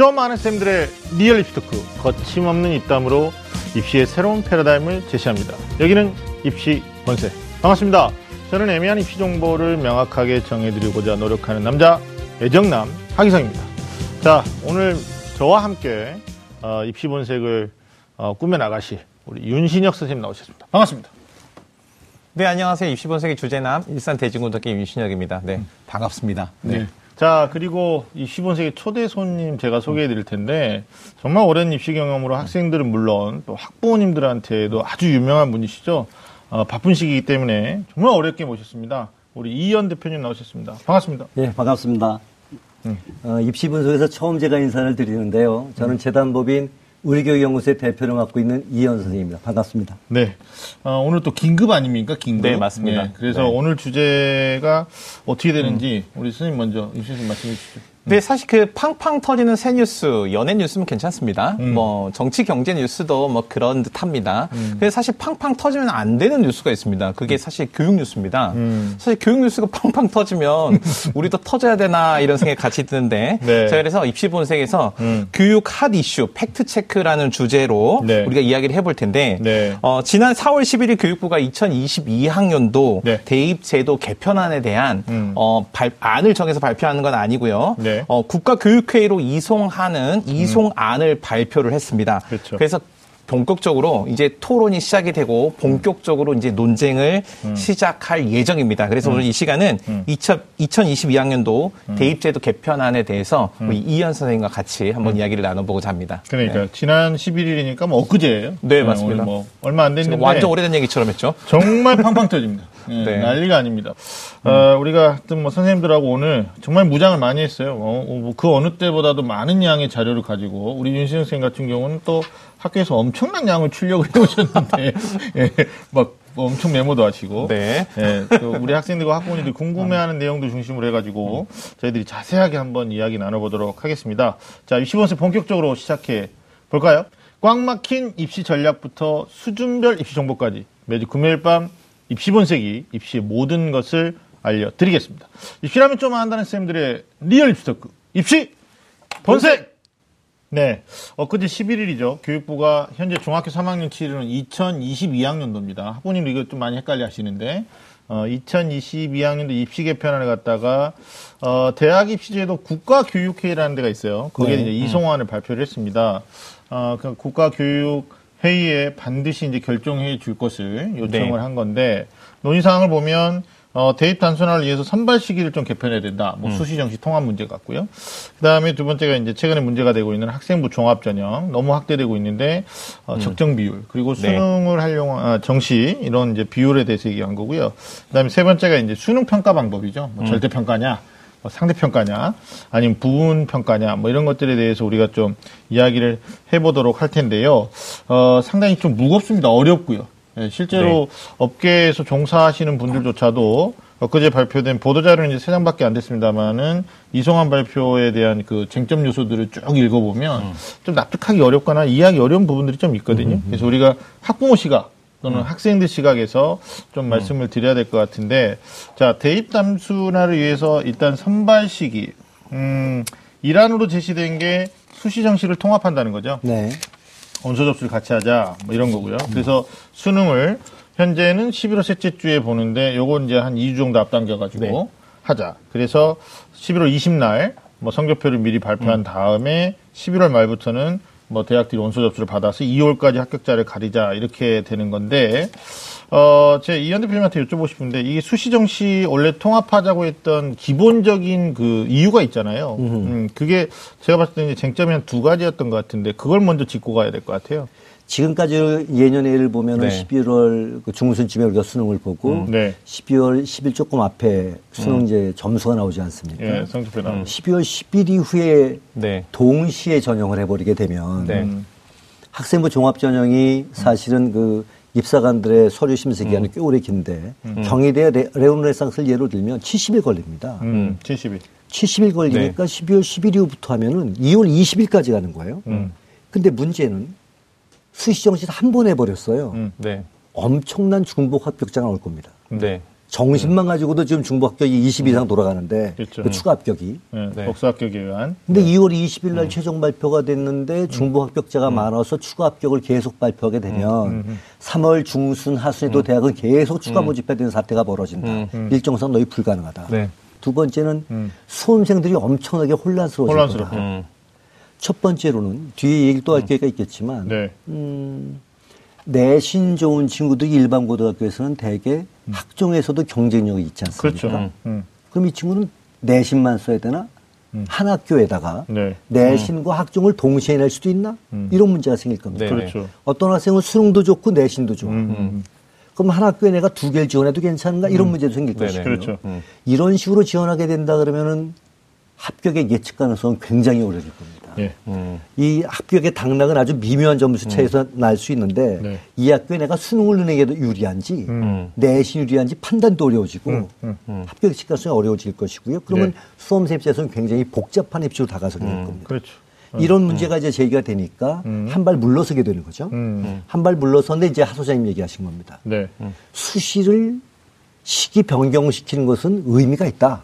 좀 아는 쌤들의 리얼 입시토크 거침없는 입담으로 입시의 새로운 패러다임을 제시합니다. 여기는 입시 본색 반갑습니다. 저는 애매한 입시 정보를 명확하게 정해드리고자 노력하는 남자 애정남 하기성입니다. 자 오늘 저와 함께 어, 입시 본색을 어, 꾸며 나가실 우리 윤신혁 선생님 나오셨습니다. 반갑습니다. 네, 안녕하세요. 입시 본색의 주제남, 일산 대진고등학교 윤신혁입니다. 네, 반갑습니다. 네. 자, 그리고 입시 본색의 초대 손님 제가 소개해 드릴 텐데, 정말 오랜 입시 경험으로 학생들은 물론 또 학부모님들한테도 아주 유명한 분이시죠. 어, 바쁜 시기이기 때문에 정말 어렵게 모셨습니다. 우리 이현 대표님 나오셨습니다. 반갑습니다. 예, 반갑습니다. 어, 입시 분석에서 처음 제가 인사를 드리는데요. 저는 재단법인 우리교육연구소의 대표를 맡고 있는 이현 선생님입니다. 반갑습니다. 네. 어, 오늘 또 긴급 아닙니까? 긴급. 네, 맞습니다. 그래서 네. 오늘 주제가 어떻게 되는지 우리 선생님 먼저 입시 선생님 말씀해 주시죠. 네, 사실 그 팡팡 터지는 새 뉴스, 연예 뉴스면 괜찮습니다. 음. 뭐 정치 경제 뉴스도 뭐 그럴듯합니다. 근데 사실 팡팡 터지면 안 되는 뉴스가 있습니다. 그게 사실 교육 뉴스입니다. 음. 사실 교육 뉴스가 팡팡 터지면 우리도 터져야 되나 이런 생각이 같이 드는데 네. 제가 그래서 입시 본색에서 음. 교육 핫 이슈 팩트 체크라는 주제로 네. 우리가 이야기를 해볼 텐데 네. 어, 지난 4월 11일 교육부가 2022학년도 네. 대입 제도 개편안에 대한 음. 어, 발- 안을 정해서 발표하는 건 아니고요. 네. 어, 국가교육회의로 이송하는 이송안을 발표를 했습니다. 그렇죠. 그래서 본격적으로 이제 토론이 시작이 되고 본격적으로 이제 논쟁을 시작할 예정입니다. 그래서 오늘 이 시간은 2000, 2022학년도 대입제도 개편안에 대해서 우리 이현 선생님과 같이 한번 이야기를 나눠보고자 합니다. 그러니까 지난 11일이니까 뭐 엊그제예요. 네, 맞습니다. 오늘 뭐 얼마 안 됐는데 완전 오래된 얘기처럼 했죠. 정말 팡팡 터집니다. 예, 네. 난리가 아닙니다. 어, 우리가 하여튼 뭐 선생님들하고 오늘 정말 무장을 많이 했어요. 어, 어, 뭐그 어느 때보다도 많은 양의 자료를 가지고 우리 윤신영 선생님 같은 경우는 또 학교에서 엄청난 양을 출력을 해오셨는데 예, 막 엄청 메모도 하시고 네. 예, 또 우리 학생들과 학부모님들이 궁금해하는 내용도 중심으로 해가지고 저희들이 자세하게 한번 이야기 나눠보도록 하겠습니다. 자, 20원세 본격적으로 시작해 볼까요? 꽉 막힌 입시 전략부터 수준별 입시 정보까지 매주 금요일 밤 입시 본색이 입시의 모든 것을 알려드리겠습니다. 입시라면 좀 안다는 쌤들의 리얼 입시 토크 입시 본색! 네. 엊그제 11일이죠. 교육부가 현재 중학교 3학년 치르는 2022학년도입니다. 학부님 이거 좀 많이 헷갈려 하시는데, 어, 2022학년도 입시 개편안을 갖다가, 어, 대학 입시제도 국가교육회의라는 데가 있어요. 거기에 네. 이제 이송안을 발표를 했습니다. 어, 그 국가교육회의에 반드시 이제 결정해 줄 것을 요청을 네. 한 건데, 논의 사항을 보면, 어, 대입 단순화를 위해서 선발 시기를 좀 개편해야 된다. 뭐 수시 정시 통합 문제 같고요. 그다음에 두 번째가 이제 최근에 문제가 되고 있는 학생부 종합 전형 너무 확대되고 있는데 어, 적정 비율 그리고 네. 수능을 활용한 아, 정시 이런 이제 비율에 대해서 얘기한 거고요. 그다음에 세 번째가 이제 수능 평가 방법이죠. 뭐 절대 평가냐. 뭐 상대 평가냐 아니면 부분 평가냐 뭐 이런 것들에 대해서 우리가 좀 이야기를 해보도록 할 텐데요. 어, 상당히 좀 무겁습니다. 어렵고요. 예, 실제로 업계에서 종사하시는 분들조차도 엊그제 발표된 보도자료는 이제 세 장밖에 안 됐습니다만은 이송한 발표에 대한 그 쟁점 요소들을 쭉 읽어보면 좀 납득하기 어렵거나 이해하기 어려운 부분들이 좀 있거든요. 그래서 우리가 학부모 시각 또는 학생들 시각에서 좀 말씀을 드려야 될 것 같은데 자 대입 단순화를 위해서 일단 선발 시기 음, 일환으로 제시된 게 수시 정시를 통합한다는 거죠. 네. 원서 접수를 같이 하자 뭐 이런 거고요. 그래서 수능을 현재는 11월 셋째 주에 보는데 요거 이제 한 2주 정도 앞당겨 가지고 네. 하자. 그래서 11월 20날 뭐 성적표를 미리 발표한 다음에 11월 말부터는 뭐 대학들이 원서 접수를 받아서 2월까지 합격자를 가리자 이렇게 되는 건데 어, 제 이현 대표님한테 여쭤보고 싶은데 이게 수시정시 원래 통합하자고 했던 기본적인 그 이유가 있잖아요. 음, 그게 제가 봤을 때 이제 쟁점이 한 두 가지였던 것 같은데 그걸 먼저 짚고 가야 될 것 같아요. 지금까지 예년의 예를 보면은 네. 11월 그 중순쯤에 우리가 수능을 보고 네. 12월 10일 조금 앞에 수능제 점수가 나오지 않습니까? 예, 성적표 나오고. 12월 10일 이후에 네. 동시에 전형을 해버리게 되면 네. 학생부 종합 전형이 사실은 그 입사관들의 서류 심사 기간이 꽤 오래 긴데 경희대 레, 레오네상스를 예로 들면 70일 걸립니다. 음, 70일. 70일 걸리니까 12월 10일 이후부터 하면은 2월 20일까지 가는 거예요. 음. 근데 문제는 수시 정시 한 번 해버렸어요. 음. 네. 엄청난 중복 합격자가 나올 겁니다. 네. 정신만 가지고도 지금 중부 합격이 20 이상 돌아가는데 그렇죠. 그 추가 합격이. 네, 네. 복수 합격에 의한 근데 2월 20일 날 최종 발표가 됐는데 중부 합격자가 많아서 추가 합격을 계속 발표하게 되면 3월 중순 하순에도 대학은 계속 추가 모집해야 되는 사태가 벌어진다. 일정상 너희 불가능하다. 네. 두 번째는 수험생들이 엄청나게 혼란스러워질 혼란스럽다. 거다. 음. 첫 번째로는 뒤에 얘기를 또 할 기회가 있겠지만 네. 내신 좋은 친구들이 일반 고등학교에서는 대개 학종에서도 경쟁력이 있지 않습니까? 그렇죠. 음. 그럼 이 친구는 내신만 써야 되나? 한 학교에다가 네. 내신과 학종을 동시에 낼 수도 있나? 이런 문제가 생길 겁니다. 네. 그렇죠. 어떤 학생은 수능도 좋고 내신도 좋아. 그럼 한 학교에 내가 두 개를 지원해도 괜찮은가? 이런 문제도 생길 네네. 것이고요. 그렇죠. 이런 식으로 지원하게 된다 그러면은 합격의 예측 가능성은 굉장히 오래될 겁니다. 예. 이 합격의 당락은 아주 미묘한 점수 차에서 날수 있는데 네. 이 학교에 내가 수능을 넣는 게더 유리한지 음. 내신 유리한지 판단도 어려워지고 합격 예측 가능성이 어려워질 것이고요. 그러면 네. 수험생 입장에서는 굉장히 복잡한 입시로 다가서게 될 겁니다. 그렇죠. 이런 문제가 이제 제기가 되니까 한 발 물러서게 되는 거죠. 음. 한발 물러서는데 이제 하 소장님 얘기하신 겁니다. 네. 수시를 시기 변경시키는 것은 의미가 있다.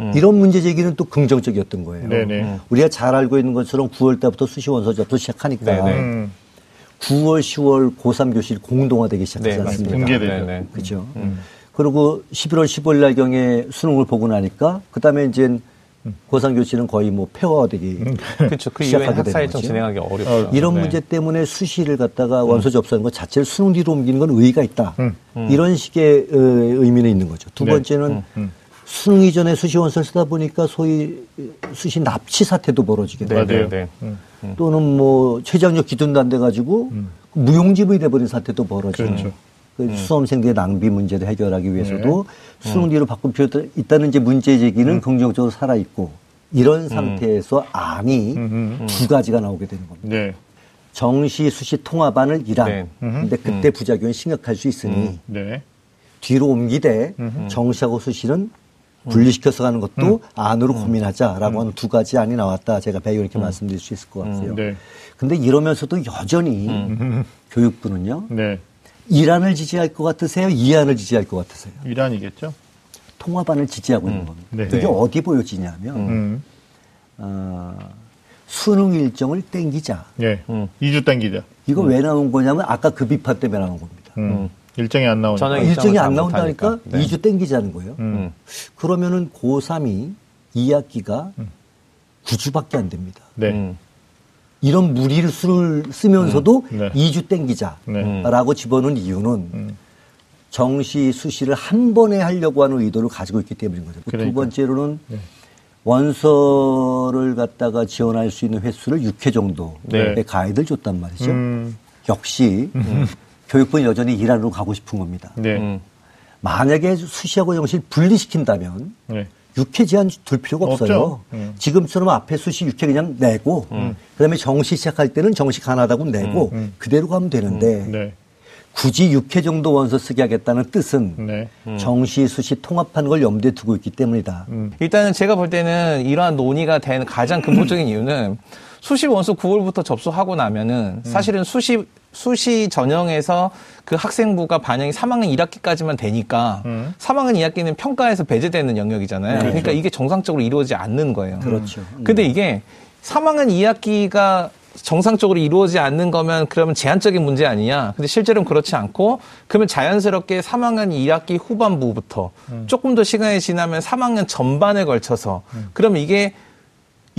음. 이런 문제 제기는 또 긍정적이었던 거예요. 네네. 우리가 잘 알고 있는 것처럼 9월 달부터 수시 원서 접수 시작하니까 네네. 음. 9월, 10월 고3 교실 공동화되기 시작하지 네, 않습니까? 공개되죠. 네, 네. 그죠. 그리고 11월, 15일 날경에 수능을 보고 나니까 그다음에 이제 고3 교실은 거의 뭐 폐화되기 그렇죠. 그 시작하게 되는 학사 일정 거죠. 진행하기 어렵죠. 이런 네. 문제 때문에 수시를 갖다가 원서 접수하는 것 자체를 수능 뒤로 옮기는 건 의의가 있다. 음. 이런 식의 어, 의미는 있는 거죠. 두 네. 번째는 수능 이전에 수시 원서를 쓰다 보니까 소위 수시 납치 사태도 벌어지게 네, 되고 네, 맞아요. 네. 또는 뭐 최저학력 기준도 안 돼 가지고 무용지물이 돼버린 사태도 벌어지고 음. 그렇죠. 그 수험생들의 낭비 문제도 해결하기 위해서도 네. 수능 뒤로 바꿀 필요가 있다는 이제 문제 제기는 음. 긍정적으로 살아 있고 이런 상태에서 안이 두 가지가 나오게 되는 겁니다. 네. 정시 수시 통합안을 일한. 네. 근데 그때 부작용이 심각할 수 있으니 네. 뒤로 옮기되 정시하고 수시는 분리시켜서 가는 것도 안으로 고민하자라고 하는 두 가지 안이 나왔다. 제가 배경 이렇게 말씀드릴 수 있을 것 같아요. 네. 근데 이러면서도 여전히 교육부는요. 네. 일안을 지지할 것 같으세요? 이안을 지지할 것 같으세요? 이란이겠죠. 통합안을 지지하고 있는 겁니다. 네. 이게 네. 어디 보여지냐면 음. 어, 수능 일정을 땡기자. 예. 음. 2주 당기자. 이거 왜 나온 거냐면 아까 그 비판 때문에 나온 겁니다. 음. 일정이 안 나오니까. 저는 일정이 안다 나온다니까. 네. 2주 땡기자는 거예요. 음. 그러면은 고3이 2학기가 9주밖에 안 됩니다. 네. 음. 이런 무리를 수를 쓰면서도 음. 네. 2주 땡기자라고 네. 집어넣은 이유는 정시 수시를 한 번에 하려고 하는 의도를 가지고 있기 때문인 거죠. 두 그러니까. 번째로는 원서를 갖다가 지원할 수 있는 횟수를 6회 정도의 네. 가이드를 줬단 말이죠. 음. 역시 교육부는 여전히 일하러 가고 싶은 겁니다. 네. 음. 만약에 수시하고 정시를 분리시킨다면 네. 6회 제한 둘 필요가 없어요. 음. 지금처럼 앞에 수시 6회 그냥 내고 그다음에 정시 시작할 때는 정시 가나다고 내고 그대로 가면 되는데 네. 굳이 6회 정도 원서 쓰게 하겠다는 뜻은 네. 정시 수시 통합하는 걸 염두에 두고 있기 때문이다. 일단은 제가 볼 때는 이러한 논의가 된 가장 근본적인 이유는 수시 원서 9월부터 접수하고 나면은 사실은 수시 수시 전형에서 그 학생부가 반영이 3학년 1학기까지만 되니까 3학년 2학기는 평가에서 배제되는 영역이잖아요. 그러니까 이게 정상적으로 이루어지지 않는 거예요. 그렇죠. 근데 이게 3학년 2학기가 정상적으로 이루어지지 않는 거면 그러면 제한적인 문제 아니냐. 근데 실제로는 그렇지 않고 그러면 자연스럽게 3학년 2학기 후반부부터 조금 더 시간이 지나면 3학년 전반에 걸쳐서 그러면 이게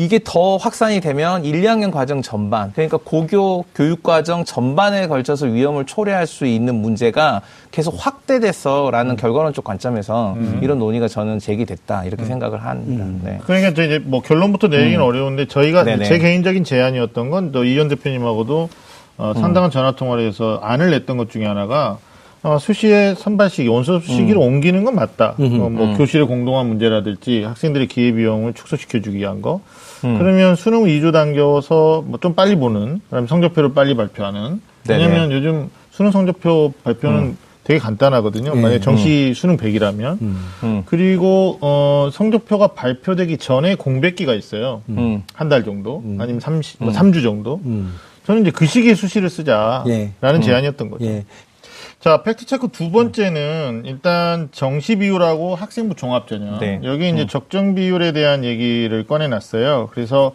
이게 더 확산이 되면 1, 2학년 과정 전반, 그러니까 고교 교육 과정 전반에 걸쳐서 위험을 초래할 수 있는 문제가 계속 확대됐어라는 결과론적 관점에서 이런 논의가 저는 제기됐다 이렇게 생각을 합니다. 네. 그러니까 저 이제 뭐 결론부터 내리기는 어려운데 저희가 네네. 제 개인적인 제안이었던 건 또 이현 대표님하고도 어, 상당한 전화 통화를 해서 안을 냈던 것 중에 하나가 어, 수시의 선발 시기, 원서 시기를 옮기는 건 맞다. 어, 뭐 교실의 공동화 문제라든지 학생들의 기회 비용을 축소시켜주기 위한 거. 그러면 수능 2주 당겨서 뭐 좀 빨리 보는, 그다음에 성적표를 빨리 발표하는. 네네. 왜냐하면 요즘 수능 성적표 발표는 되게 간단하거든요. 만약에 정시 수능 100이라면. 음. 그리고 어, 성적표가 발표되기 전에 공백기가 있어요. 음. 한달 정도, 아니면 30, 뭐 3주 정도. 음. 저는 이제 그 시기에 수시를 쓰자라는 예. 제안이었던 거죠. 예. 자, 팩트체크 두 번째는 일단 정시 비율하고 학생부 종합 전형. 네. 여기 이제 적정 비율에 대한 얘기를 꺼내놨어요. 그래서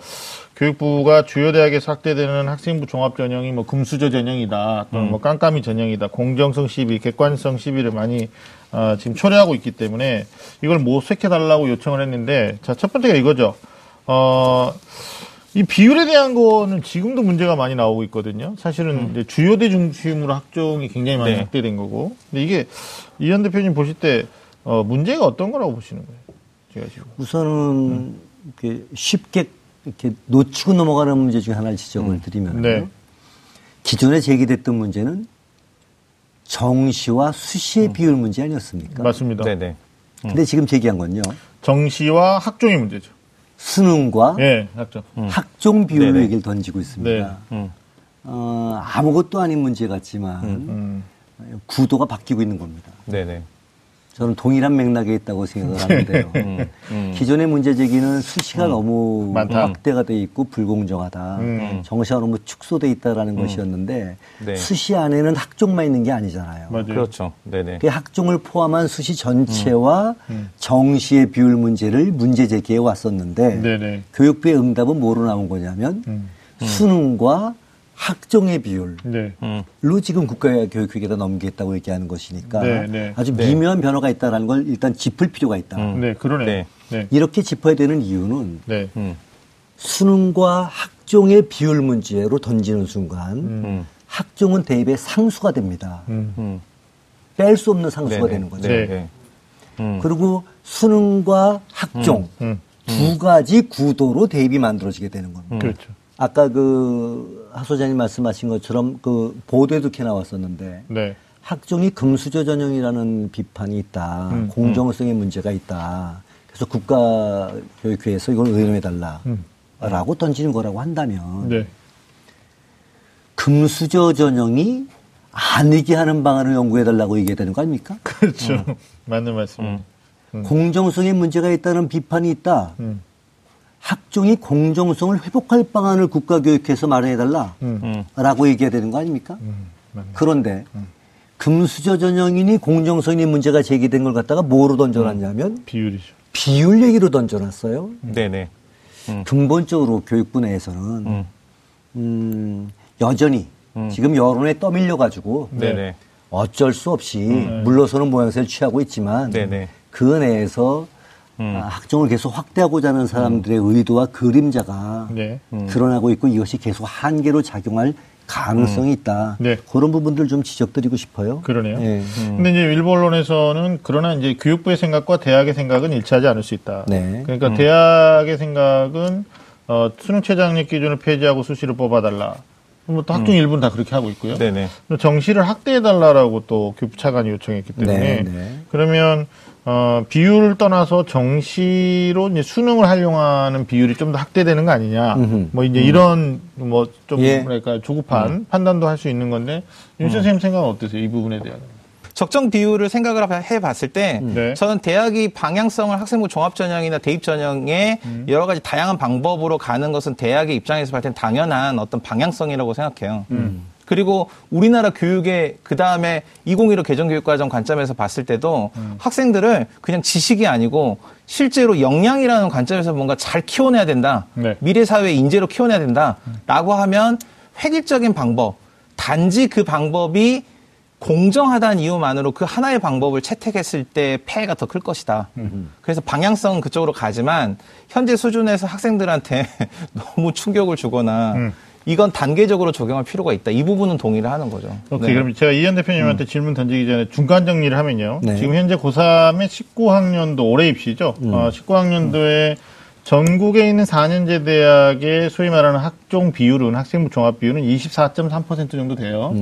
교육부가 주요 대학에서 확대되는 학생부 종합 전형이 뭐 금수저 전형이다, 또는 뭐 깜깜이 전형이다, 공정성 시비, 객관성 시비를 많이 어, 지금 초래하고 있기 때문에 이걸 모색해 달라고 요청을 했는데, 자, 첫 번째가 이거죠. 어, 이 비율에 대한 거는 지금도 문제가 많이 나오고 있거든요. 사실은 이제 주요대 중심으로 학종이 굉장히 많이 네. 확대된 거고. 근데 이게 이현 대표님 보실 때 어, 문제가 어떤 거라고 보시는 거예요? 제가 지금. 우선은 이렇게 쉽게 이렇게 놓치고 넘어가는 문제 중에 하나를 지적을 드리면 네. 기존에 제기됐던 문제는 정시와 수시의 비율 문제 아니었습니까? 맞습니다. 네네. 근데 지금 제기한 건요. 정시와 학종의 문제죠. 수능과 예, 학종. 학종 비율 네네. 얘기를 던지고 있습니다. 네. 음. 어, 아무것도 아닌 문제 같지만 음. 구도가 바뀌고 있는 겁니다. 네네. 저는 동일한 맥락에 있다고 생각을 하는데요. 음. 기존의 문제 제기는 수시가 너무 많다. 확대가 돼 있고 불공정하다. 음. 정시가 너무 축소돼 있다라는 것이었는데 네. 수시 안에는 학종만 있는 게 아니잖아요. 맞아요. 그렇죠. 네네. 그 학종을 포함한 수시 전체와 음. 정시의 비율 문제를 문제 제기해 왔었는데 네네. 교육부의 응답은 뭐로 나온 거냐면 음. 수능과 학종의 비율로 네. 음. 지금 국가교육위에다 넘기겠다고 얘기하는 것이니까 네, 네. 아주 네. 미묘한 변화가 있다는 걸 일단 짚을 필요가 있다. 음. 네, 그러네. 네. 네. 이렇게 짚어야 되는 이유는 네. 음. 수능과 학종의 비율 문제로 던지는 순간 음. 학종은 대입의 상수가 됩니다. 음. 음. 뺄수 없는 상수가. 되는 거죠. 네. 네. 음. 그리고 수능과 학종 음. 두 가지 구도로 대입이 만들어지게 되는 겁니다. 그렇죠. 아까 그 하소장님 말씀하신 것처럼 그 보도에도 이렇게 나왔었는데 네. 학종이 금수저 전형이라는 비판이 있다. 음, 공정성에 문제가 있다. 그래서 국가교육회에서 이걸 의논해달라. 음. 라고 던지는 거라고 한다면 네. 금수저 전형이 아니게 하는 방안을 연구해달라고 얘기해야 되는 거 아닙니까? 그렇죠. 맞는 말씀입니다. 음. 공정성에 문제가 있다는 비판이 있다. 음. 학종이 공정성을 회복할 방안을 국가교육회에서 마련해달라. 음. 음. 라고 얘기해야 되는 거 아닙니까? 음. 그런데 금수저 전형이니 공정성이 문제가 제기된 걸 갖다가 뭐로 음. 던져놨냐면 비율이죠. 비율 얘기로 던져놨어요. 네네. 음. 근본적으로 교육부 내에서는 음. 음, 여전히 음. 지금 여론에 떠밀려 가지고 네네. 어쩔 수 없이 물러서는 모양새를 취하고 있지만 네네. 그 내에서 음. 아, 학종을 계속 확대하고자 하는 사람들의 의도와 그림자가 네. 드러나고 있고 이것이 계속 한계로 작용할 가능성이 있다. 네. 그런 부분들 좀 지적드리고 싶어요. 그러네요. 예. 근데 이제 일부 언론에서는 그러나 이제 교육부의 생각과 대학의 생각은 일치하지 않을 수 있다. 네. 그러니까 대학의 생각은 어, 수능 최저학력 기준을 폐지하고 수시를 뽑아달라. 뭐 또 학종 일부는 다 그렇게 하고 있고요. 네네. 또 정시를 확대해달라라고 또 교육부 차관이 요청했기 때문에 네, 네. 그러면 어, 비율을 떠나서 정시로 이제 수능을 활용하는 비율이 좀 더 확대되는 거 아니냐. 음흠. 뭐 이제 이런 뭐좀 예. 뭐랄까 조급한 판단도 할 수 있는 건데 윤 선생님 생각은 어떠세요? 이 부분에 대한. 적정 비율을 생각을 해 봤을 때 네. 저는 대학이 방향성을 학생부 종합 전형이나 대입 전형에 음. 여러 가지 다양한 방법으로 가는 것은 대학의 입장에서 봤을 땐 당연한 어떤 방향성이라고 생각해요. 음. 그리고 우리나라 교육의 그 다음에 2015 개정교육과정 관점에서 봤을 때도 음. 학생들을 그냥 지식이 아니고 실제로 역량이라는 관점에서 뭔가 잘 키워내야 된다. 네. 미래 사회 인재로 키워내야 된다라고 하면 획일적인 방법, 단지 그 방법이 공정하다는 이유만으로 그 하나의 방법을 채택했을 때 폐해가 더 클 것이다. 그래서 방향성은 그쪽으로 가지만 현재 수준에서 학생들한테 너무 충격을 주거나 음. 이건 단계적으로 적용할 필요가 있다. 이 부분은 동의를 하는 거죠. 오케이. 네. 그럼 제가 이현 대표님한테 질문 던지기 전에 중간 정리를 하면요. 네. 지금 현재 고3의 19학년도 올해 입시죠. 어, 19학년도에 전국에 있는 4년제 대학의 소위 말하는 학종 비율은 학생부 종합 비율은 24.3% 정도 돼요.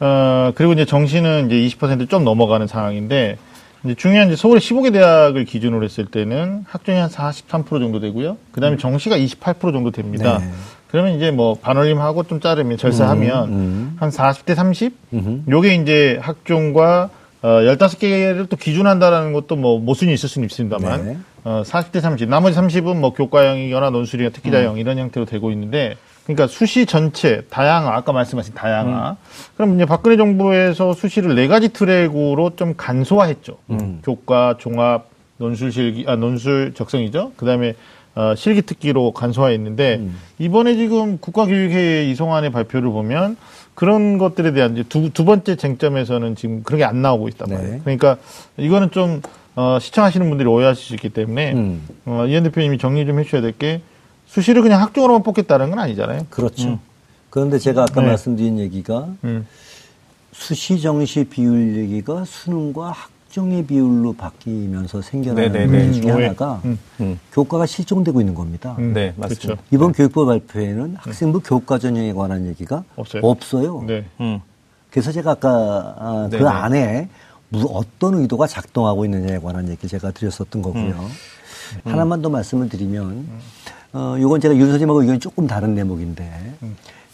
어, 그리고 이제 정시는 이제 20%좀 넘어가는 상황인데 이제 중요한 이제 서울의 15개 대학을 기준으로 했을 때는 학종이 한 43% 정도 되고요. 그다음에 정시가 28% 정도 됩니다. 네. 그러면 이제 뭐 반올림하고 좀 자르면 절사하면 음, 한 40대 30? 음흠. 요게 이제 학종과 어, 15개를 또 기준한다라는 것도 뭐 모순이 있을 수는 있습니다만 네. 어, 40대 30, 나머지 30은 뭐 교과형이거나 논술이나 특기자형 이런 형태로 되고 있는데 그러니까 수시 전체 다양화 아까 말씀하신 다양화. 그럼 이제 박근혜 정부에서 수시를 네 가지 트랙으로 좀 간소화했죠. 교과, 종합, 논술 실기, 아 논술 적성이죠. 그다음에 어, 실기 특기로 간소화했는데 이번에 지금 국가교육회 이송안의 발표를 보면 그런 것들에 대한 이제 두, 두 번째 쟁점에서는 지금 그런 게 안 나오고 있단 네. 말이에요. 그러니까 이거는 좀 어, 시청하시는 분들이 오해하실 수 있기 때문에 음. 어, 이현 대표님이 정리 좀 해주셔야 될 게 수시를 그냥 학종으로만 뽑겠다는 건 아니잖아요. 그렇죠. 그런데 제가 아까 네. 말씀드린 얘기가 음. 수시 정시 비율 얘기가 수능과 학 종의 비율로 바뀌면서 생겨나는 네네네. 문제 중에 음. 하나가 음. 음. 교과가 실종되고 있는 겁니다. 음. 네, 맞습니다. 그렇죠. 이번 교육부 발표에는 학생부 교과 전형에 관한 얘기가 없어요. 없어요. 네. 음. 그래서 제가 아까 아, 그 네네. 안에 무- 어떤 의도가 작동하고 있느냐에 관한 얘기를 제가 드렸었던 거고요. 하나만 더 말씀을 드리면, 어, 이건 제가 윤 선생님하고 의견이 조금 다른 대목인데,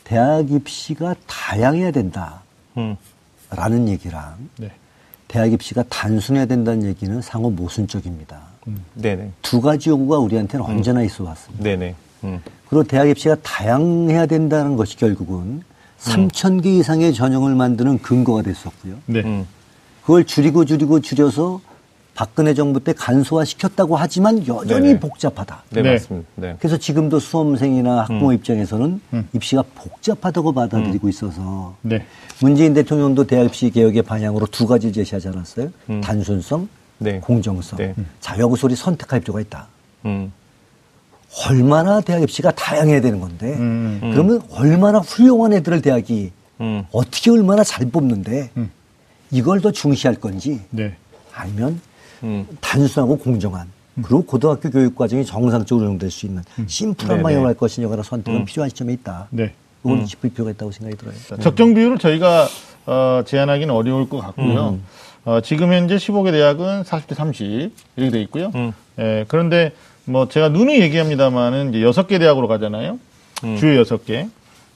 대학 입시가 다양해야 된다라는 음. 얘기랑 네. 대학 입시가 단순해야 된다는 얘기는 상호 모순적입니다. 네네. 두 가지 요구가 우리한테는 언제나 있어 왔습니다. 네네. 음. 그리고 대학 입시가 다양해야 된다는 것이 결국은 3천 개 이상의 전형을 만드는 근거가 됐었고요. 네. 음. 그걸 줄이고 줄이고 줄여서 박근혜 정부 때 간소화 시켰다고 하지만 여전히 네네. 복잡하다. 네, 네. 맞습니다. 네. 그래서 지금도 수험생이나 학부모 음. 입장에서는 입시가 복잡하다고 받아들이고 있어서 네. 문재인 대통령도 대학 입시 개혁의 방향으로 두 가지를 제시하지 않았어요? 단순성, 음. 네. 공정성. 네. 자, 여기서 우리 선택할 필요가 있다. 음. 얼마나 대학 입시가 다양해야 되는 건데 음. 그러면 얼마나 훌륭한 애들을 대학이 음. 어떻게 얼마나 잘 뽑는데 이걸 더 중시할 건지 네. 아니면 음. 단순하고 공정한 그리고 고등학교 교육 과정이 정상적으로 운영될 수 있는 심플한 네네. 방향으로 할 것이냐가 선택은 음. 필요한 시점에 있다. 네. 이건 짚을 필요가 있다고 생각이 들어요. 적정 비율을 저희가 어, 제한하기는 어려울 것 같고요. 어, 지금 현재 15개 대학은 40대 30 이렇게 돼 있고요. 음. 예, 그런데 뭐 제가 누누이 얘기합니다만은 이제 6개 대학으로 가잖아요. 주요 6개.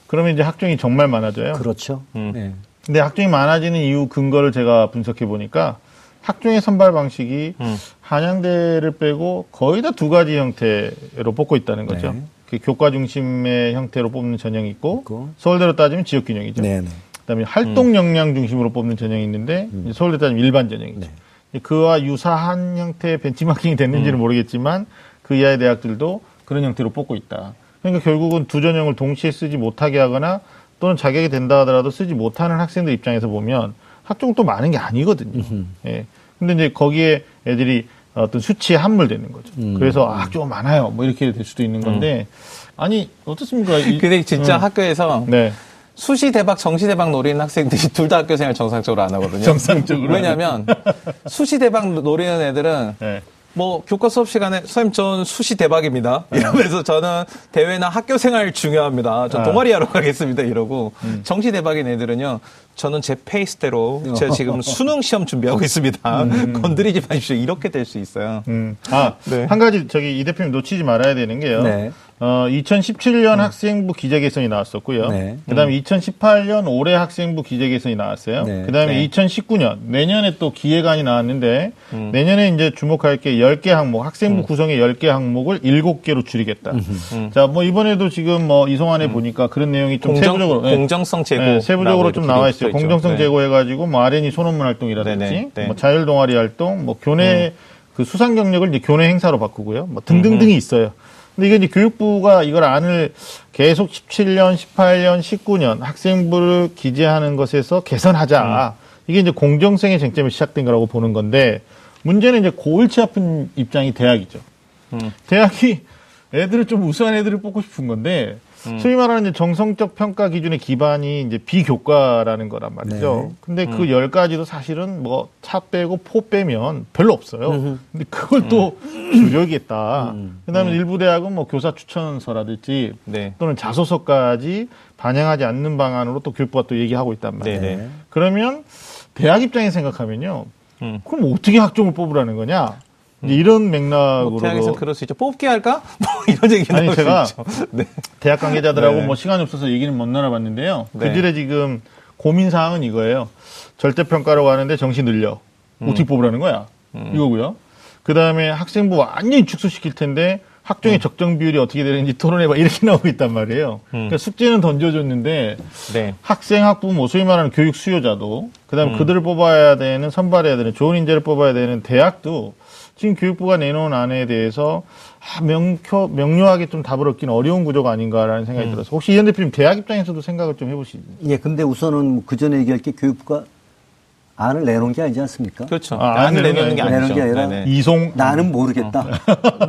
그러면 이제 학종이 정말 많아져요. 그렇죠. 음. 네. 근데 학종이 많아지는 이유 근거를 제가 분석해 보니까 학종의 선발 방식이 음. 한양대를 빼고 거의 다 두 가지 형태로 뽑고 있다는 거죠. 네. 그 교과 중심의 형태로 뽑는 전형이 있고, 있고. 서울대로 따지면 지역 균형이죠. 네, 네. 그다음에 활동 역량 중심으로 뽑는 전형이 있는데 이제 서울대 따지면 일반 전형이죠. 네. 그와 유사한 형태의 벤치마킹이 됐는지는 모르겠지만 그 이하의 대학들도 그런 형태로 뽑고 있다. 그러니까 결국은 두 전형을 동시에 쓰지 못하게 하거나 또는 자격이 된다 하더라도 쓰지 못하는 학생들 입장에서 보면 학종 또 많은 게 아니거든요. 예. 근데 이제 거기에 애들이 어떤 수치에 함몰되는 거죠. 그래서 아, 학종 많아요. 뭐 이렇게 될 수도 있는 건데 아니 어떻습니까? 이- 근데 진짜 음. 학교에서 네. 수시 대박, 정시 대박 노리는 학생들이 둘 다 학교 생활 정상적으로 안 하거든요. 정상적으로 왜냐하면 수시 대박 노리는 애들은 네. 뭐 교과 수업 시간에 선생님 전 수시 대박입니다. 이러면서 저는 대회나 학교 생활 중요합니다. 전 아. 동아리 하러 가겠습니다. 이러고 정시 대박인 애들은요. 저는 제 페이스대로 제가 지금 수능 시험 준비하고 있습니다. 건드리지 마십시오. 이렇게 될 수 있어요. 음. 아, 네. 한 가지 저기 이 대표님 놓치지 말아야 되는 게요. 네. 어, 2017년 학생부 기재 개선이 나왔었고요. 네. 그다음에 2018년 올해 학생부 기재 개선이 나왔어요. 네. 그다음에 네. 2019년 내년에 또 기획안이 나왔는데 음. 내년에 이제 주목할 게 10개 항목, 학생부 구성의 10개 항목을 7개로 줄이겠다. 자, 뭐 이번에도 지금 뭐 이송안에 보니까 그런 내용이 좀 음. 공정, 세부적으로 네. 공정성 제고. 네, 세부적으로 좀 나와 있어요. 공정성 제고해가지고 뭐 RN이 소논문 활동이라든지 네네, 네. 뭐 자율 동아리 활동, 뭐 교내 그 수상 경력을 이제 교내 행사로 바꾸고요. 뭐 등등등이 있어요. 근데 이게 이제 교육부가 이걸 안을 계속 17년, 18년, 19년 학생부를 기재하는 것에서 개선하자. 이게 이제 공정성의 쟁점이 시작된 거라고 보는 건데 문제는 이제 골치 아픈 입장이 대학이죠. 음. 대학이 애들을 좀 우수한 애들을 뽑고 싶은 건데 소위 말하는 이제 정성적 평가 기준의 기반이 이제 비교과라는 거란 말이죠. 네. 근데 그 열 가지도 사실은 뭐 차 빼고 포 빼면 별로 없어요. 근데 그걸 또 줄여야겠다. 그다음에 일부 대학은 뭐 교사 추천서라든지 네. 또는 자소서까지 반영하지 않는 방안으로 또 교육부가 또 얘기하고 있단 말이에요. 네네. 그러면 대학 입장에 생각하면요. 음. 그럼 어떻게 학종을 뽑으라는 거냐? 이런 맥락으로 뭐 대학에서 그럴 수 있죠. 뽑기 할까? 뭐 이런 얘기 아니, 제가. 네. 대학 관계자들하고 네. 뭐 시간이 없어서 얘기는 못 나눠봤는데요. 네. 그들의 지금 고민 사항은 이거예요. 절대 평가로 가는데 정시 늘려 음. 어떻게 뽑으라는 거야? 이거고요. 그 다음에 학생부 완전히 축소시킬 텐데 학종의 적정 비율이 어떻게 되는지 토론해봐 이렇게 나오고 있단 말이에요. 그러니까 숙제는 던져줬는데 네. 학생, 학부모, 뭐 소위 말하는 교육 수요자도 그다음 에 그들을 뽑아야 되는 선발해야 되는 좋은 인재를 뽑아야 되는 대학도 지금 교육부가 내놓은 안에 대해서 아, 명표 명료하게 좀 답을 얻기는 어려운 구조가 아닌가라는 생각이 들어서 혹시 이현 대표님 대학 입장에서도 생각을 좀 해보시죠. 예, 근데 우선은 그 전에 얘기할 게 교육부가 안을 내놓은 게 아니지 않습니까? 그렇죠. 아, 안안 내놓는 게 아니죠. 게 아니라 네네. 이송 나는 모르겠다.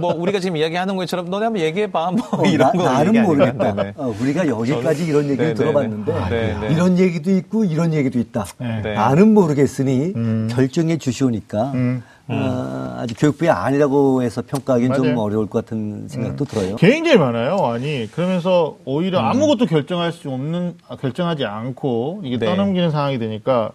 뭐 우리가 지금 이야기하는 것처럼 너네 한번 얘기해 봐. 뭐 어, 이런 나, 거 나는. 모르겠다. 네네. 어, 우리가 여기까지 이런 얘기를 네네네. 들어봤는데 아, 네네. 이런 얘기도 있고 이런 얘기도 있다. 네. 네. 나는 모르겠으니 결정해 주시오니까 음. 어, 아직 교육부의 아니라고 해서 평가하기는 좀 맞아요. 음. 어려울 것 같은 생각도 들어요. 굉장히 많아요. 아니 그러면서 오히려 음. 아무것도 결정할 수 없는 아, 결정하지 않고 이게 네. 떠넘기는 상황이 되니까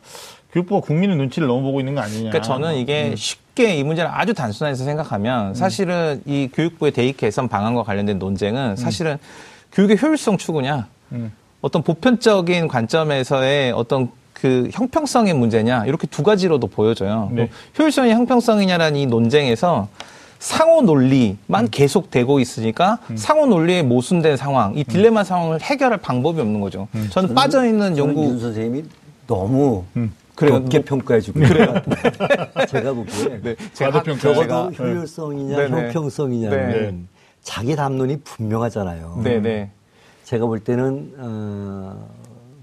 교육부가 국민의 눈치를 너무 보고 있는 거 아니냐. 그러니까 저는 이게 쉽게 이 문제를 아주 단순해서 생각하면 사실은 이 교육부의 대입 개선 방안과 관련된 논쟁은 사실은 교육의 효율성 추구냐 음. 어떤 보편적인 관점에서의 어떤 그 형평성의 문제냐 이렇게 두 가지로도 보여져요. 네. 효율성이 형평성이냐라는 이 논쟁에서 상호 논리만 계속 되고 있으니까 상호 논리에 모순된 상황, 이 딜레마 상황을 해결할 방법이 없는 거죠. 저는 빠져 있는 저는 연구 윤 선생님이 너무 그래요. 높게 뭐- 평가해주고 그래요. 제가 보기에 네, 과도평가. 적어도 제가- 효율성이냐 네네. 형평성이냐는 네. 자기 담론이 분명하잖아요. 네, 네, 제가 볼 때는 어,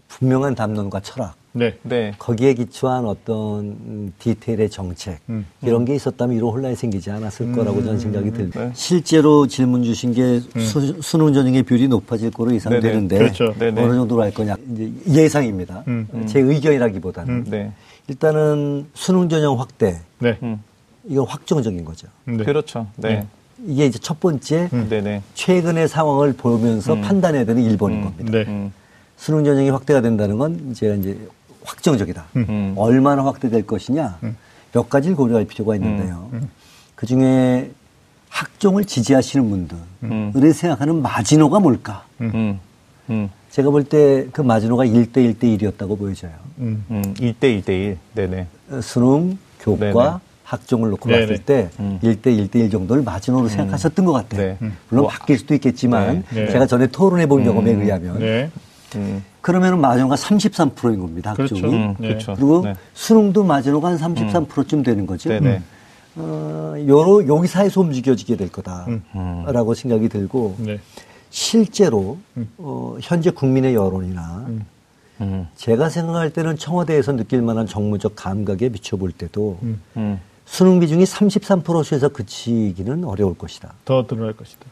분명한 담론과 철학 네. 네. 거기에 기초한 어떤 음, 디테일의 정책 음. 이런 게 있었다면 이런 혼란이 생기지 않았을 거라고 저는 생각이 들고 네. 실제로 질문 주신 게 수, 능 전형의 비율이 높아질 거로 예상되는데. 그렇죠. 네네. 어느 정도로 할 거냐 이제 예상입니다. 음. 제 의견이라기보다는 네. 일단은 수능 전형 확대 네. 음. 이건 확정적인 거죠. 네. 그렇죠. 네. 이게 이제 첫 번째 네, 네. 최근의 상황을 보면서 판단해야 되는 1번인 겁니다. 네. 음. 수능 전형이 확대가 된다는 건 이제 이제 확정적이다. 음. 얼마나 확대될 것이냐 몇 가지를 고려할 필요가 있는데요. 그 중에 학종을 지지하시는 분들이 음. 생각하는 마지노가 뭘까? 음. 음. 제가 볼 때 그 마지노가 1대 1대 1이었다고 보여져요. 음. 음. 1대 1대 1. 네네. 어, 수능, 교과, 네네. 학종을 놓고 네네. 봤을 때 음. 1대 1대 1 정도를 마지노로 생각하셨던 것 같아요. 네. 물론 뭐, 바뀔 수도 있겠지만 네. 네. 제가 전에 토론해 본 경험에 의하면 네. 음. 그러면은 마지노가 33%인 겁니다. 학종이. 그렇죠. 음. 네. 그렇죠. 그리고 네. 수능도 마지노가 한 33%쯤 되는 거죠. 네네. 어, 요로, 여기사에서 움직여지게 될 거다라고 음. 생각이 들고 네. 실제로 어, 현재 국민의 여론이나 음. 제가 생각할 때는 청와대에서 느낄 만한 정무적 감각에 비춰볼 때도 음. 수능 비중이 33%에서 그치기는 어려울 것이다. 더 늘어날 것이다.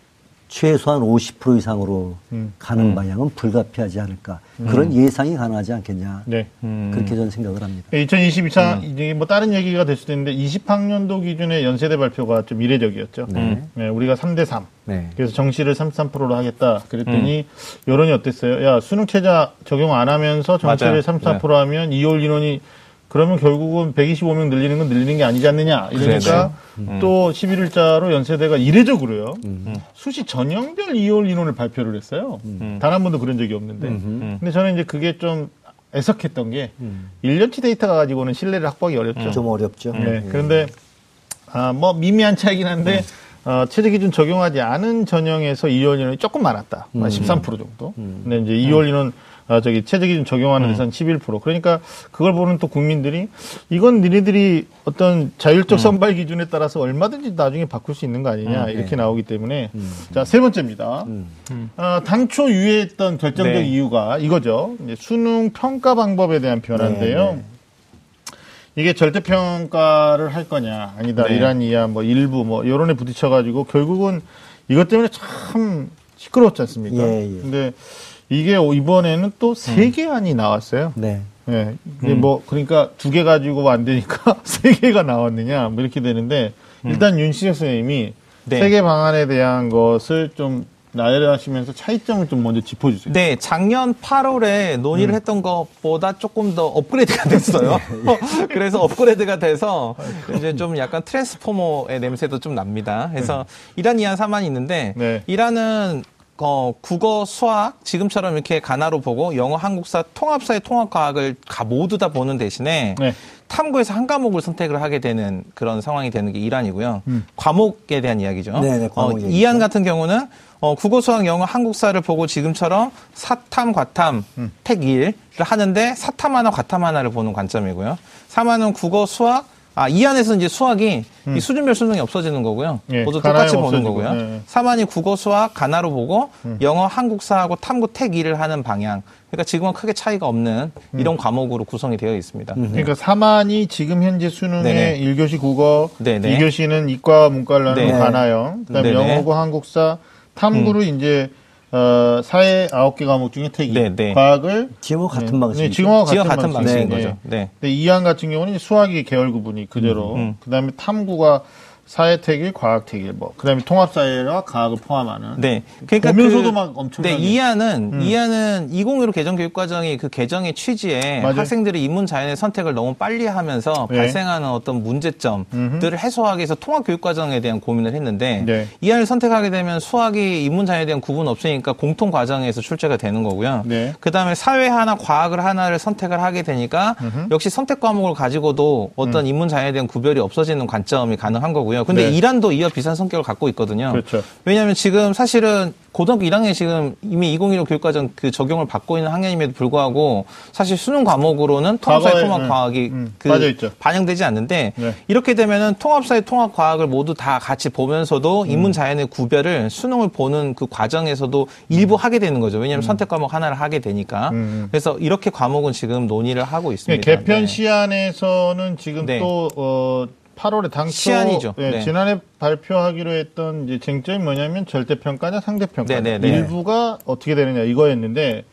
최소한 50% 이상으로 음. 가는 방향은 불가피하지 않을까. 그런 예상이 가능하지 않겠냐. 네. 음. 그렇게 저는 생각을 합니다. 2022차 이제 뭐 다른 얘기가 될 수도 있는데 20학년도 기준의 연세대 발표가 좀 이례적이었죠. 네. 네, 우리가 3대 3. 네. 그래서 정시를 33%로 하겠다. 그랬더니 여론이 어땠어요? 야, 수능 최저 적용 안 하면서 정시를 맞아요. 33% 하면 2월 인원이 그러면 결국은 125명 늘리는 건 늘리는 게 아니지 않느냐. 이러니까 또 11일자로 연세대가 이례적으로요. 수시 전형별 2월 인원을 발표를 했어요. 단한 번도 그런 적이 없는데. 근데 저는 이제 그게 좀 애석했던 게 1년치 데이터가 가지고는 신뢰를 확보하기 어렵죠. 좀 어렵죠. 네. 그런데 아, 뭐 미미한 차이긴 한데 어, 최저 기준 적용하지 않은 전형에서 2월 인원이 조금 많았다. 한 13% 정도. 근데 이제 2월 인원 아, 저기 최저 기준 적용하는 데서는 11%. 그러니까 그걸 보는 또 국민들이 이건 니네들이 어떤 자율적 선발 기준에 따라서 얼마든지 나중에 바꿀 수 있는 거 아니냐 이렇게 나오기 때문에 자 세 번째입니다. 아, 당초 유예했던 결정적 네. 이유가 이거죠. 이제 수능 평가 방법에 대한 변화인데요. 이게 절대 평가를 할 거냐 아니다 네. 이란 이야 뭐 일부 뭐 여론에 부딪혀가지고 결국은 이것 때문에 참 시끄러웠지 않습니까? 예, 예. 근데 이게 이번에는 또 세 개 안이 나왔어요. 네. 예. 이게 뭐 그러니까 두 개 가지고 안 되니까 세 개가 나왔느냐 뭐 이렇게 되는데 일단 윤시혁 선생님이 네. 세개 방안에 대한 것을 좀 나열하시면서 차이점을 좀 먼저 짚어주세요. 네, 작년 8월에 논의를 했던 것보다 조금 더 업그레이드가 됐어요. 그래서 업그레이드가 돼서 이제 좀 약간 트랜스포머의 냄새도 좀 납니다. 그래서 이란, 이한, 사만이 있는데 네. 이란은 어, 국어, 수학 지금처럼 이렇게 가나로 보고 영어, 한국사, 통합사의 통합과학을 가 모두 다 보는 대신에 네. 탐구에서 한 과목을 선택을 하게 되는 그런 상황이 되는 게 일환이고요. 과목에 대한 이야기죠. 음. 네네, 어, 과목 얘기죠. 이안 같은 경우는 어, 국어, 수학, 영어, 한국사를 보고 지금처럼 사탐, 과탐, 음. 택 1을 하는데 사탐 하나, 과탐 하나를 보는 관점이고요. 3화는 국어, 수학, 아, 이 안에서 이제 수학이 이 수준별 수능이 없어지는 거고요. 음. 예, 모두 똑같이 보는 없어지고, 거고요. 예. 3안이 국어, 수학, 가나로 보고 음. 영어, 한국사하고 탐구, 택 2를 하는 방향. 그러니까 지금은 크게 차이가 없는 음. 이런 과목으로 구성이 되어 있습니다. 그러니까 3안이 지금 현재 수능의 네네. 1교시 국어, 네네. 2교시는 이과 문과를 나누는 네. 가나형, 그다음에 네네. 음. 영어고 한국사, 탐구를 이제 어, 사회 9개 과목 중에 택이 네네. 과학을 지금하고 같은 네, 방식이죠. 네, 지와 같은, 같은 방식. 방식인 네. 거죠. 네. 근데 이안 같은 경우는 수학이 계열 구분이 그대로, 음. 그다음에 탐구가 사회택일, 과학택일, 뭐, 그다음에 통합사회와 과학을 포함하는. 네. 그러니까 보면서도 그- 막 엄청나게. 네, 이안은 이안은 201 개정 교육 과정이 그 개정의 취지에 맞아요. 학생들이 인문 자연의 선택을 너무 빨리 하면서 네. 발생하는 어떤 문제점들을 해소하기 위해서 통합 교육 과정에 대한 고민을 했는데 네. 이안을 선택하게 되면 수학이 인문 자연에 대한 구분 없으니까 공통 과정에서 출제가 되는 거고요. 네. 그다음에 사회 하나 과학을 하나를 선택을 하게 되니까 역시 선택 과목을 가지고도 어떤 인문 자연에 대한 구별이 없어지는 관점이 가능한 거고요. 근데 네. 이란도 이와 비슷한 성격을 갖고 있거든요. 그렇죠. 왜냐하면 지금 사실은 고등학교 1학년 지금 이미 2015 교육과정 그 적용을 받고 있는 학년임에도 불구하고 사실 수능 과목으로는 통합사회 과거에, 통합 음, 과학이 음, 그. 반영되지 않는데 네. 이렇게 되면은 통합사회 통합 과학을 모두 다 같이 보면서도 음. 인문 자연의 구별을 수능을 보는 그 과정에서도 일부 하게 되는 거죠. 왜냐하면 선택 과목 하나를 하게 되니까. 음. 그래서 이렇게 과목은 지금 논의를 하고 있습니다. 개편 네. 시안에서는 지금 네. 또, 어, 8월에 당초 시안이죠. 네, 네. 지난해 발표하기로 했던 이제 쟁점이 뭐냐면 절대평가냐 상대평가 네, 네, 네. 일부가 어떻게 되느냐 이거였는데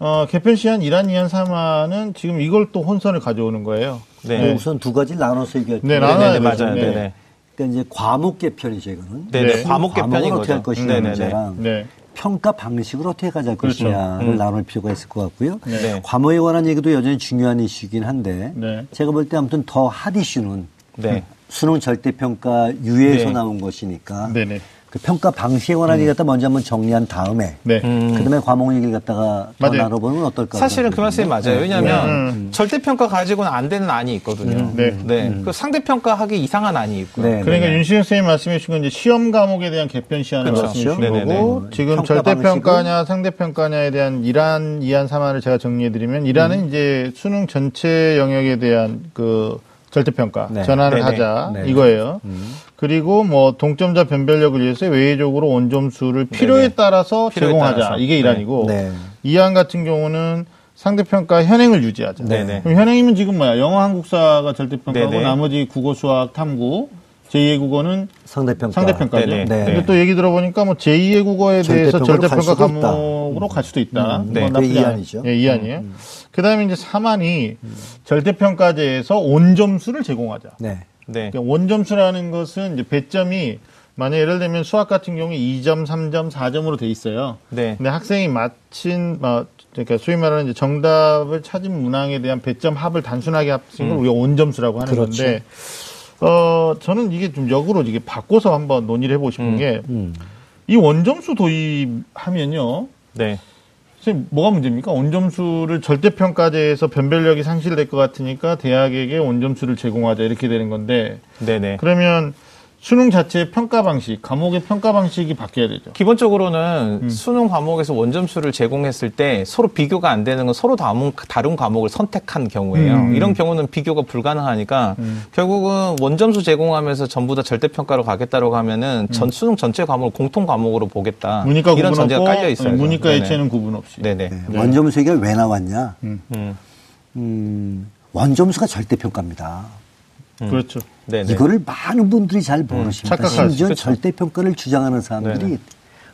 어, 개편 시안 1안, 2안, 3안은 지금 이걸 또 혼선을 가져오는 거예요. 네. 뭐 우선 두 가지 나눠서 얘기할 네, 나눠야. 맞아요. 네. 네네. 그러니까 이제 과목 개편이죠 이거는. 네네. 네. 과목 개편인 어떻게. 할 것이냐 네네네. 문제랑 네. 평가 방식을 어떻게 가져갈 그렇죠. 것이냐를 음. 나눌 필요가 있을 것 같고요. 네. 과목에 관한 얘기도 여전히 중요한 이슈이긴 한데 네. 제가 볼 때 아무튼 더 핫 이슈는 네. 수능 절대평가 유예에서 네. 나온 것이니까 네네. 그 평가 방식에 관한 얘기 갖다 먼저 한번 정리한 다음에 네. 그다음에 과목 얘기를 갖다가 더 맞아요. 나눠보면 어떨까? 사실은 그 말씀이 맞아요. 왜냐하면 음. 절대 평가 가지고는 안 되는 안이 있거든요. 네. 그 상대 평가 하기 이상한 안이 있고요. 네. 그러니까 윤시영 선생님 말씀해 주신 건 이제 시험 과목에 대한 개편 시안을 그렇죠. 말씀해 주신 네네네. 거고 지금 평가 절대 평가냐 상대 평가냐에 대한 1안, 2안, 3안을 제가 정리해 드리면 1안은 이제 수능 전체 영역에 대한 그 절대평가 네. 전환을 네네. 하자 네. 이거예요. 그리고 뭐 동점자 변별력을 위해서 외의적으로 원점수를 필요에 네네. 따라서 필요에 제공하자 따라서. 이게 네. 1안이고 네. 2안 같은 경우는 상대평가 현행을 유지하자. 네네. 그럼 현행이면 지금 뭐야? 영어, 한국사가 절대평가고 네네. 나머지 국어, 수학, 탐구, 제2의 국어는 상대평가. 상대평가죠. 네네. 네. 근데 또 얘기 들어보니까 뭐 제2의 국어에 대해서 절대평가로 갈 절대평가 수도 있다. 과목으로 갈 수도 있다. 음, 뭐 네. 않아요. 이안이죠. 예, 이안이에요. 그다음에 이제 3안이 절대평가제에서 온점수를 제공하자. 네. 네. 그러니까 원점수라는 것은 이제 배점이 만약 예를 들면 수학 같은 경우에 2점, 3점, 4점으로 돼 있어요. 네. 근데 학생이 맞힌 어, 그러니까 소위 말하는 이제 정답을 찾은 문항에 대한 배점 합을 단순하게 합친 걸 우리가 온점수라고 하는 그렇죠. 건데 어 저는 이게 좀 역으로 이게 바꿔서 한번 논의를 해보고 싶은 음. 게이 음. 원점수 도입하면요. 네. 선생님, 뭐가 문제입니까? 원점수를 절대평가제에서 변별력이 상실될 것 같으니까 대학에게 원점수를 제공하자 이렇게 되는 건데 네네. 그러면 수능 자체의 평가 방식, 과목의 평가 방식이 바뀌어야 되죠. 기본적으로는 음. 수능 과목에서 원점수를 제공했을 때 서로 비교가 안 되는 건 서로 다른, 다른 과목을 선택한 경우예요. 음. 이런 경우는 비교가 불가능하니까 결국은 원점수 제공하면서 전부 다 절대평가로 가겠다고 하면은 전 수능 전체 과목을 공통 과목으로 보겠다. 문이과 이런 구분 전제가 없고 깔려 있어요. 네, 문이과 예체는 구분 없이. 네네. 네. 원점수 얘기가 왜 나왔냐? 음. 음, 원점수가 절대평가입니다. 그렇죠. 네네. 이거를 많은 분들이 잘 모르십니다. 수 심지어 그렇죠. 절대평가를 주장하는 사람들이 네네.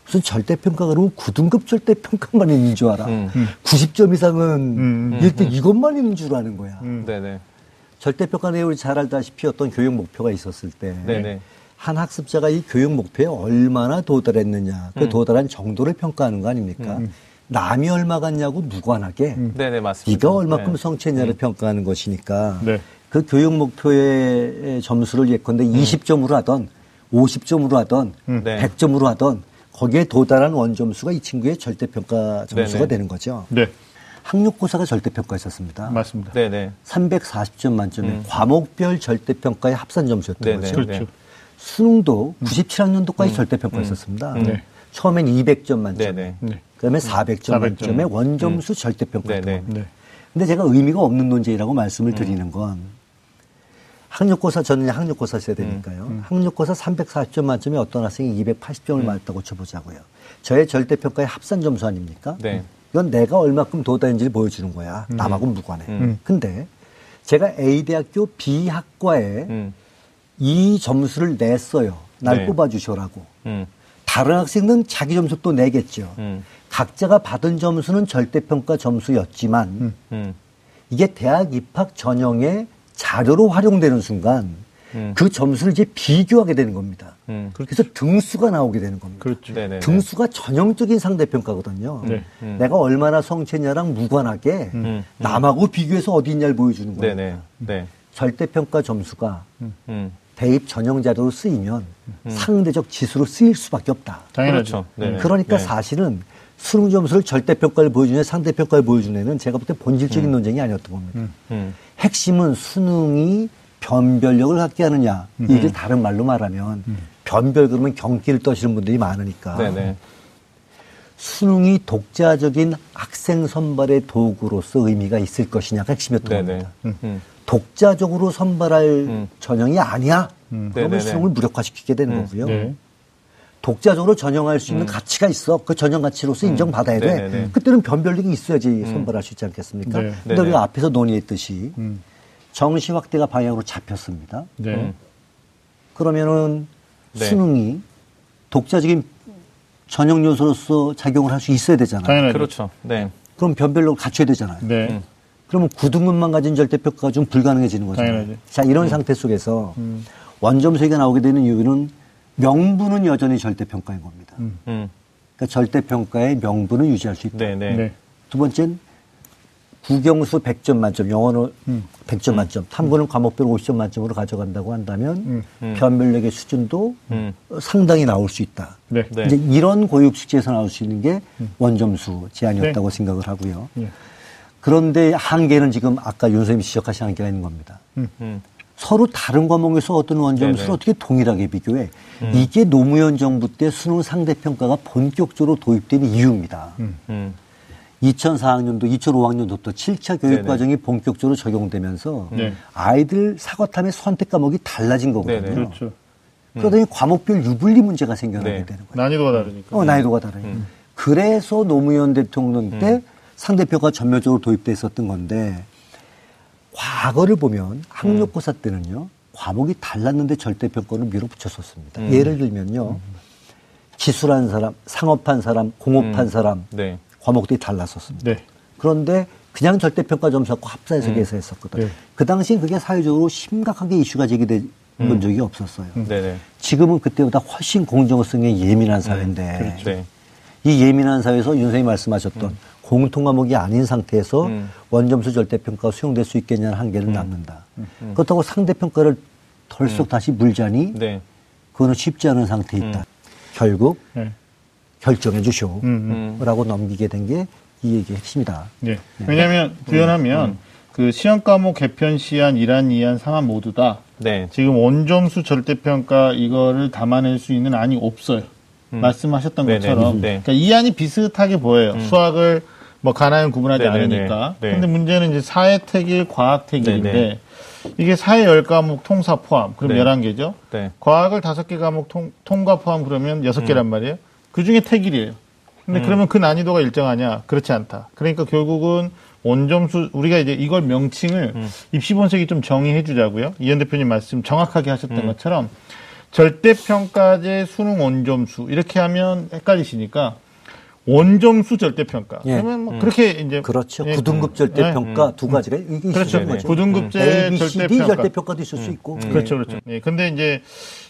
무슨 절대평가 그러면 9등급 절대평가만 있는 줄 알아. 음. 90점 이상은 음. 일등 이것만 있는 줄 아는 거야. 음. 네네. 절대평가 우리 잘 알다시피 어떤 교육 목표가 있었을 때. 네네. 한 학습자가 이 교육 목표에 얼마나 도달했느냐, 음. 그 도달한 정도를 평가하는 거 아닙니까? 남이 얼마 갔냐고 무관하게 네네, 맞습니다. 네가 얼마큼 네. 성취했냐를 평가하는 것이니까 네. 그 교육 목표의 점수를 예컨대 20점으로 하던 50점으로 하던 네. 100점으로 하던 거기에 도달한 원점수가 이 친구의 절대평가 점수가 네네. 되는 거죠. 네, 학력고사가 절대평가였었습니다. 맞습니다. 네네. 340점 만점에 과목별 절대평가의 합산 점수였던 네네. 거죠. 그렇죠. 네. 수능도 97학년도까지 절대평가였었습니다. 네. 처음엔 200점 만점, 네네. 네, 그다음에 400점 400점. 만점에 원점수 절대평가였던 네네. 겁니다. 네, 근데 제가 의미가 없는 논쟁이라고 말씀을 드리는 건 학력고사 저는 학력고사 세대니까요. 학력고사 340점 만점에 어떤 학생이 280점을 맞았다고 쳐보자고요. 저의 절대평가의 합산 점수 아닙니까? 네. 이건 내가 얼마큼 도달인지를 보여주는 거야. 남하고 무관해. 음. 근데 제가 A대학교 B학과에 음. 이 점수를 냈어요. 날 네. 뽑아주셔라고. 음. 다른 학생은 자기 점수 또 내겠죠. 음. 각자가 받은 점수는 절대평가 점수였지만 음. 이게 대학 입학 전형의 자료로 활용되는 순간 음. 그 점수를 이제 비교하게 되는 겁니다. 음. 그래서 등수가 나오게 되는 겁니다. 그렇죠. 등수가 전형적인 상대평가거든요. 네. 음. 내가 얼마나 성취했냐랑 무관하게 음. 남하고 비교해서 어디 있냐를 보여주는 거예요. 네네. 네. 절대평가 점수가 음. 대입 전형 자료로 쓰이면 상대적 지수로 쓰일 수밖에 없다. 당연하죠. 그렇죠. 네네. 그러니까 네. 사실은 수능 점수를 절대 평가를 보여주냐 상대 평가를 보여주냐는 제가 볼 때 본질적인 음. 논쟁이 아니었던 겁니다. 음. 핵심은 수능이 변별력을 갖게 하느냐. 음. 이를 다른 말로 말하면 변별 그러면 경기를 떠시는 분들이 많으니까 네네. 수능이 독자적인 학생 선발의 도구로서 의미가 있을 것이냐가 핵심이었던 네네. 겁니다. 음. 독자적으로 선발할 음. 전형이 아니야. 그러면 네네네. 수능을 무력화시키게 되는 음. 거고요. 네. 독자적으로 전형할 수 있는 가치가 있어. 그 전형 가치로서 인정받아야 돼. 음. 네네네. 그때는 변별력이 있어야지 선발할 수 있지 않겠습니까? 네. 근데. 우리가 앞에서 논의했듯이 음. 정시 확대가 방향으로 잡혔습니다. 네. 음. 그러면은 네. 수능이 독자적인 전형 요소로서 작용을 할 수 있어야 되잖아요. 당연하죠. 그렇죠. 네. 그럼 변별력을 갖춰야 되잖아요. 네. 음. 그러면 구등급만 가진 절대평가가 좀 불가능해지는 거잖아요. 당연하죠. 자, 이런 상태 속에서 원점수가 나오게 되는 이유는 명분은 여전히 절대평가인 겁니다. 음. 그러니까 절대평가의 명분은 유지할 수 있다. 네네. 네. 두 번째는 국영수 100점 만점, 영어는 음. 100점 만점, 탐구는 과목별 50점 만점으로 가져간다고 한다면 음. 변별력의 수준도 음. 상당히 나올 수 있다. 네. 네. 이제 이런 고육 숙제에서 나올 수 있는 게 원점수 제한이었다고 생각을 하고요. 네. 그런데 한계는 지금 아까 윤 선생님이 지적하신 한계가 있는 겁니다. 음. 서로 다른 과목에서 어떤 원점수를 네네. 어떻게 동일하게 비교해? 이게 노무현 정부 때 수능 상대평가가 본격적으로 도입된 이유입니다. 음. 2004학년도, 2005학년도 또 7차 교육 네네. 과정이 본격적으로 적용되면서 네. 아이들 사과탐의 선택 과목이 달라진 거거든요. 네네. 그렇죠. 그러더니 과목별 유불리 문제가 생겨나게 네. 되는 거예요. 난이도가 다르니까. 어, 나이도가 다르니까. 그래서 노무현 대통령 때 상대평가 전면적으로 도입됐었던 건데 과거를 보면 학력고사 때는요 과목이 달랐는데 절대평가를 밀어붙였었습니다. 음. 예를 들면요 기술한 사람, 상업한 사람, 공업한 사람 네. 과목들이 달랐었습니다. 네. 그런데 그냥 절대평가 점수 갖고 합산해서 계산했었거든요. 네. 그 당시엔 그게 사회적으로 심각하게 이슈가 제기된 본 적이 없었어요. 지금은 그때보다 훨씬 공정성에 예민한 사회인데 그렇죠. 네. 이 예민한 사회에서 윤 선생님이 말씀하셨던 공통 과목이 아닌 상태에서 음. 원점수 절대평가가 수용될 수 있겠냐는 한계를 남는다. 그렇다고 상대평가를 덜썩 다시 물자니 네. 그거는 쉽지 않은 상태에 있다. 결국 네. 결정해 주쇼. 음, 음. 라고 넘기게 된 게 이 얘기의 핵심이다. 네. 왜냐하면 구현하면 그 시험 과목 개편 시한, 일한, 이한, 상한 모두 다 네. 지금 원점수 절대평가 이거를 담아낼 수 있는 안이 없어요. 말씀하셨던 음. 것처럼. 네. 그러니까 이 안이 비슷하게 보여요. 수학을 뭐 가나요 구분하지 네네네. 않으니까. 네. 근데 문제는 이제 사회택일, 과학택일인데 네네. 이게 사회 10과목 통사 포함. 그럼 네. 11개죠. 네. 과학을 다섯 개 과목 통, 통과 포함 그러면 여섯 개란 말이에요. 그 중에 택일이에요. 근데 그러면 그 난이도가 일정하냐? 그렇지 않다. 그러니까 결국은 원점수 우리가 이제 이걸 명칭을 입시 본색이 좀 정의해 주자고요. 이현 대표님 말씀 정확하게 하셨던 것처럼 절대평가제 수능 원점수 이렇게 하면 헷갈리시니까 원점수 절대평가. 예. 그러면 뭐 그렇게 이제 그렇죠. 예, 9등급 절대평가 두 가지가 이게 그렇죠. 있는 거죠. 고등급제 A, B, C, D 절대평가. 절대평가도 있을 수 있고. 그렇죠, 그렇죠. 예, 근데 이제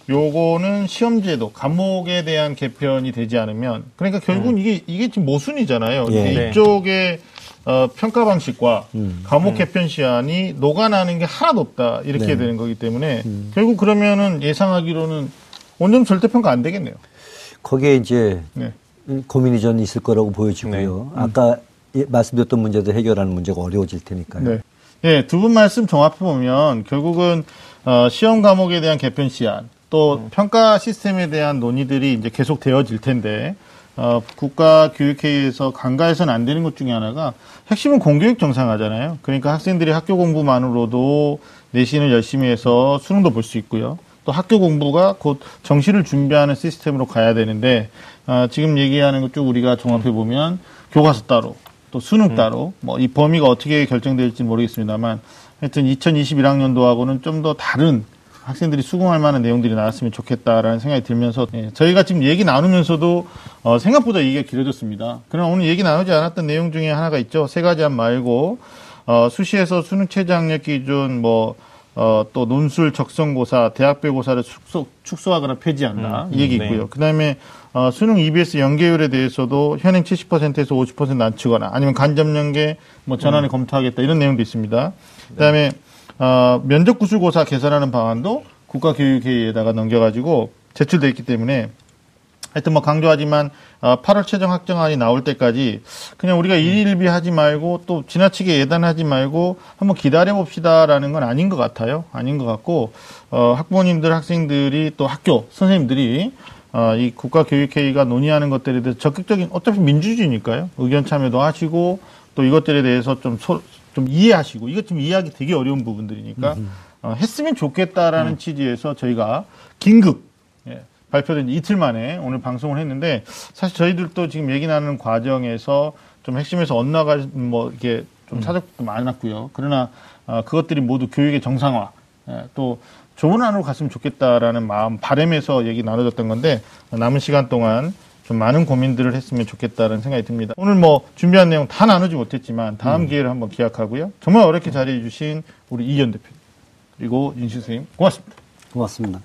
요거는 시험제도 과목에 대한 개편이 되지 않으면 그러니까 결국은 이게 이게 지금 모순이잖아요. 예. 네. 이쪽에 어, 평가 방식과 과목 개편 시한이 녹아나는 게 하나도 없다 이렇게 네. 되는 거기 때문에 결국 그러면은 예상하기로는 원점 절대평가 안 되겠네요. 거기에 이제 네. 고민이 전 있을 거라고 보여지고요. 아까 예, 말씀드렸던 문제들 해결하는 문제가 어려워질 테니까요. 네. 예, 두 분 말씀 종합해 보면 결국은 어, 시험 과목에 대한 개편 시한 또 평가 시스템에 대한 논의들이 이제 계속 되어질 텐데 어, 국가 교육회의에서 간과해서는 안 되는 것 중에 하나가 핵심은 공교육 정상화잖아요. 그러니까 학생들이 학교 공부만으로도 내신을 열심히 해서 수능도 볼 수 있고요. 또 학교 공부가 곧 정시를 준비하는 시스템으로 가야 되는데 아, 지금 얘기하는 것 쭉 우리가 종합해 보면 교과서 따로 또 수능 따로 뭐 이 범위가 어떻게 결정될지 모르겠습니다만 하여튼 2021학년도하고는 좀 더 다른 학생들이 수긍할 만한 내용들이 나왔으면 좋겠다라는 생각이 들면서 예, 저희가 지금 얘기 나누면서도 어, 생각보다 얘기가 길어졌습니다. 그러나 오늘 얘기 나누지 않았던 내용 중에 하나가 있죠. 세 가지 안 말고 어, 수시에서 수능 최저 학력 기준 뭐 어, 또 논술 적성고사, 대학별 고사를 축소, 축소하거나 폐지한다. 이 얘기 네. 있고요. 그 다음에, 어, 수능 EBS 연계율에 대해서도 현행 70%에서 50% 낮추거나 아니면 간접 연계 뭐 전환을 검토하겠다. 이런 내용도 있습니다. 그 다음에, 어, 면접 구술고사 개선하는 방안도 국가교육회의에다가 넘겨가지고 제출돼 있기 때문에 하여튼 뭐 강조하지만 어, 8월 최종 확정안이 나올 때까지 그냥 우리가 일일비 하지 말고 또 지나치게 예단하지 말고 한번 기다려 봅시다라는 건 아닌 것 같아요. 아닌 것 같고 어, 학부모님들 학생들이 또 학교 선생님들이 어, 이 국가교육회의가 논의하는 것들에 대해서 적극적인 어차피 민주주의니까요. 의견 참여도 하시고 또 이것들에 대해서 좀, 소, 좀 이해하시고 이것 좀 이해하기 되게 어려운 부분들이니까 어, 했으면 좋겠다라는 취지에서 저희가 긴급 예, 발표된 이틀 만에 오늘 방송을 했는데 사실 저희들도 지금 얘기 나누는 과정에서 좀 핵심에서 엇나가 뭐 이게 좀 사적도 많았고요. 그러나 어, 그것들이 모두 교육의 정상화 예, 또 좋은 안으로 갔으면 좋겠다라는 마음 바램에서 얘기 나눠졌던 건데 남은 시간 동안 좀 많은 고민들을 했으면 좋겠다는 생각이 듭니다. 오늘 뭐 준비한 내용 다 나누지 못했지만 다음 기회를 한번 기약하고요. 정말 어렵게 자리해 주신 우리 이현 대표 그리고 윤시 선생님 고맙습니다. 고맙습니다.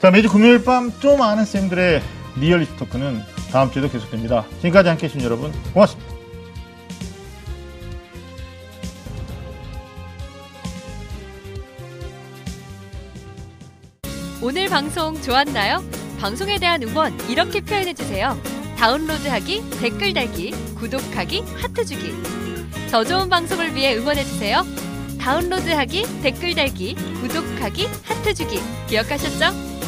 자, 매주 금요일 밤 좀 아는 쌤들의 리얼리티 토크는 다음 주에도 계속됩니다. 지금까지 함께 해주신 여러분 고맙습니다. 오늘 방송 좋았나요? 방송에 대한 응원 이렇게 표현해 주세요. 다운로드하기, 댓글 달기, 구독하기, 하트 주기. 더 좋은 방송을 위해 응원해 주세요. 다운로드하기, 댓글 달기, 구독하기, 하트 주기. 기억하셨죠?